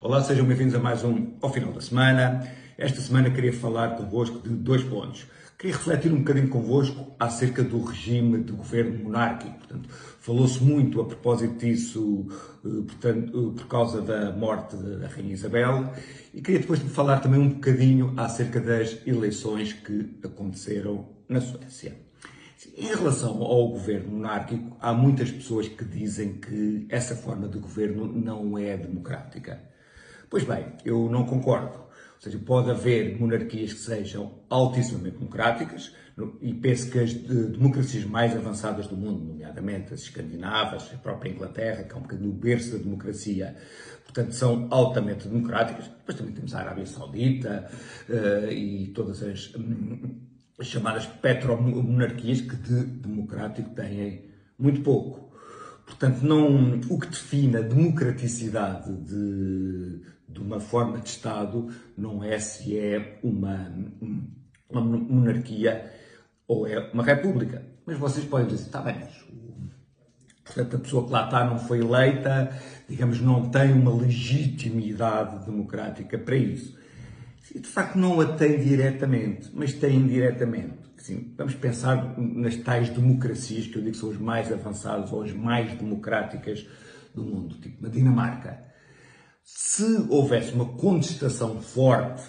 Olá, sejam bem-vindos a mais um ao final da semana. Esta semana queria falar convosco de dois pontos. Queria refletir um bocadinho convosco acerca do regime de governo monárquico. Portanto, falou-se muito a propósito disso eh, portanto, eh, por causa da morte da Rainha Isabel e queria depois falar também um bocadinho acerca das eleições que aconteceram na Suécia. Em relação ao governo monárquico, há muitas pessoas que dizem que essa forma de governo não é democrática. Pois bem, eu não concordo. Ou seja, pode haver monarquias que sejam altissimamente democráticas, e penso que as democracias mais avançadas do mundo, nomeadamente as escandinavas, a própria Inglaterra, que é um bocadinho o berço da democracia, portanto, são altamente democráticas. Depois também temos a Arábia Saudita uh, e todas as, um, as chamadas petromonarquias que de democrático têm muito pouco. Portanto, não, o que define a democraticidade de, de uma forma de Estado não é se é uma, uma monarquia ou é uma república. Mas vocês podem dizer, está bem, mas portanto, a pessoa que lá está não foi eleita, digamos, não tem uma legitimidade democrática para isso. De facto, não a tem diretamente, mas tem indiretamente. Assim, vamos pensar nas tais democracias que eu digo que são as mais avançadas ou as mais democráticas do mundo, tipo na Dinamarca. Se houvesse uma contestação forte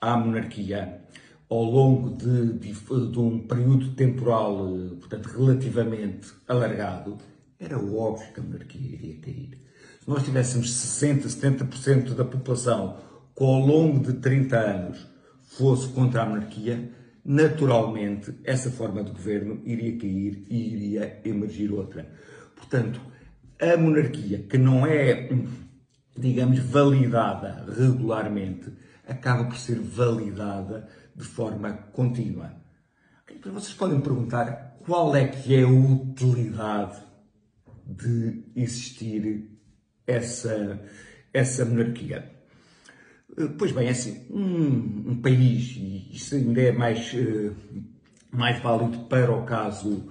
à monarquia ao longo de, de, de um período temporal, portanto, relativamente alargado, era óbvio que a monarquia iria cair. Se nós tivéssemos 60, 70% da população que ao longo de 30 anos fosse contra a monarquia, naturalmente essa forma de governo iria cair e iria emergir outra. Portanto, a monarquia, que não é, digamos, validada regularmente, acaba por ser validada de forma contínua. Então vocês podem perguntar qual é que é a utilidade de existir essa, essa monarquia. Pois bem, é assim, um, um país, e isso ainda é mais, uh, mais válido para o, caso,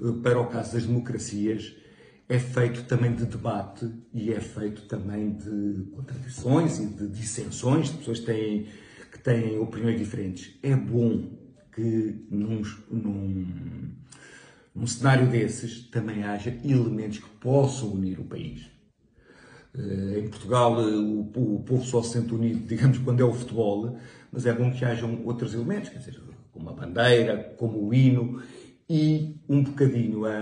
uh, para o caso das democracias, é feito também de debate e é feito também de contradições e de dissensões, de pessoas que têm, que têm opiniões diferentes. É bom que num, num, num cenário desses também haja elementos que possam unir o país. Eh, em Portugal eh, o, povo só se sente unido, digamos, quando é o futebol, mas é bom que hajam outros elementos, quer dizer, como a bandeira, como o hino e um bocadinho a,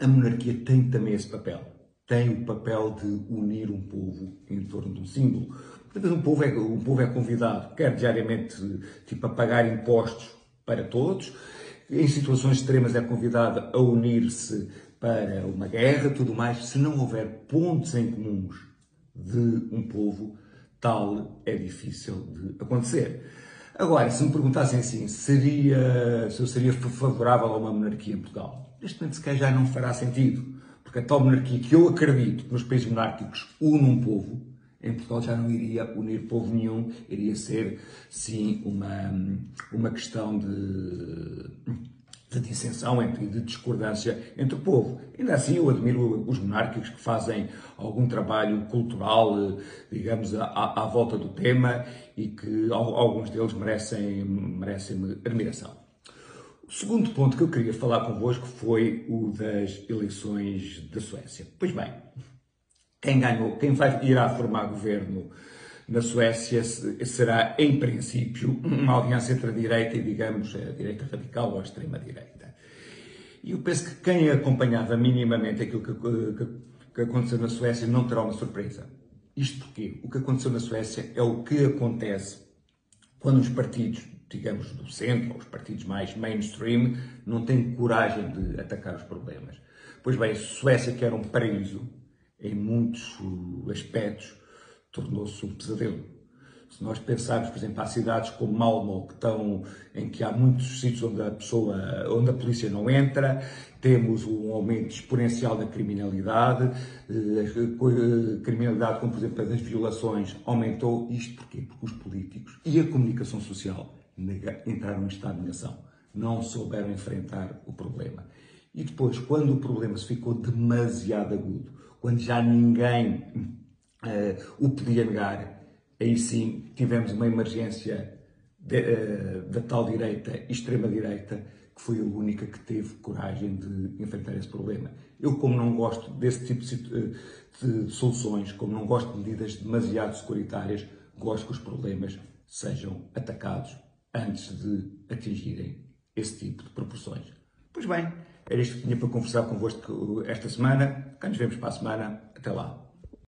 a monarquia tem também esse papel. Tem o papel de unir um povo em torno de um símbolo. Portanto, um povo é, um povo é convidado, quer diariamente, tipo, a pagar impostos para todos, em situações extremas é convidado a unir-se para uma guerra, tudo mais, se não houver pontos em comuns de um povo, tal é difícil de acontecer. Agora, se me perguntassem assim, seria, se eu seria favorável a uma monarquia em Portugal, neste momento se calhar já não fará sentido, porque a tal monarquia que eu acredito que nos países monárquicos une um povo, em Portugal já não iria unir povo nenhum, iria ser, sim, uma, uma questão de de dissensão e de discordância entre o povo. Ainda assim, eu admiro os monárquicos que fazem algum trabalho cultural, eh, digamos, à, à volta do tema e que alguns deles merecem, merecem admiração. O segundo ponto que eu queria falar convosco foi o das eleições da Suécia. Pois bem, quem ganhou, quem vai, irá formar governo na Suécia será, em princípio, uma aliança entre a direita e, digamos, a direita radical ou a extrema-direita. E eu penso que quem acompanhava minimamente aquilo que, que, que aconteceu na Suécia não terá uma surpresa. Isto porque o que aconteceu na Suécia é o que acontece quando os partidos, digamos, do centro, ou os partidos mais mainstream, não têm coragem de atacar os problemas. Pois bem, a Suécia, que era um paraíso em muitos aspectos, tornou-se um pesadelo. Se nós pensarmos, por exemplo, há cidades como Malmö, que estão, em que há muitos sítios onde a pessoa, onde a polícia não entra, temos um aumento exponencial da criminalidade, eh, a criminalidade, como por exemplo a das violações, aumentou. Isto porquê? Porque os políticos e a comunicação social entraram em negação, não souberam enfrentar o problema. E depois, quando o problema se ficou demasiado agudo, quando já ninguém o podia negar. Aí sim tivemos uma emergência de, da tal direita, extrema-direita, que foi a única que teve coragem de enfrentar esse problema. Eu, como não gosto desse tipo de, de soluções, como não gosto de medidas demasiado securitárias, gosto que os problemas sejam atacados antes de atingirem esse tipo de proporções. Pois bem, era isto que tinha para conversar convosco esta semana. Cá nos vemos para a semana. Até lá.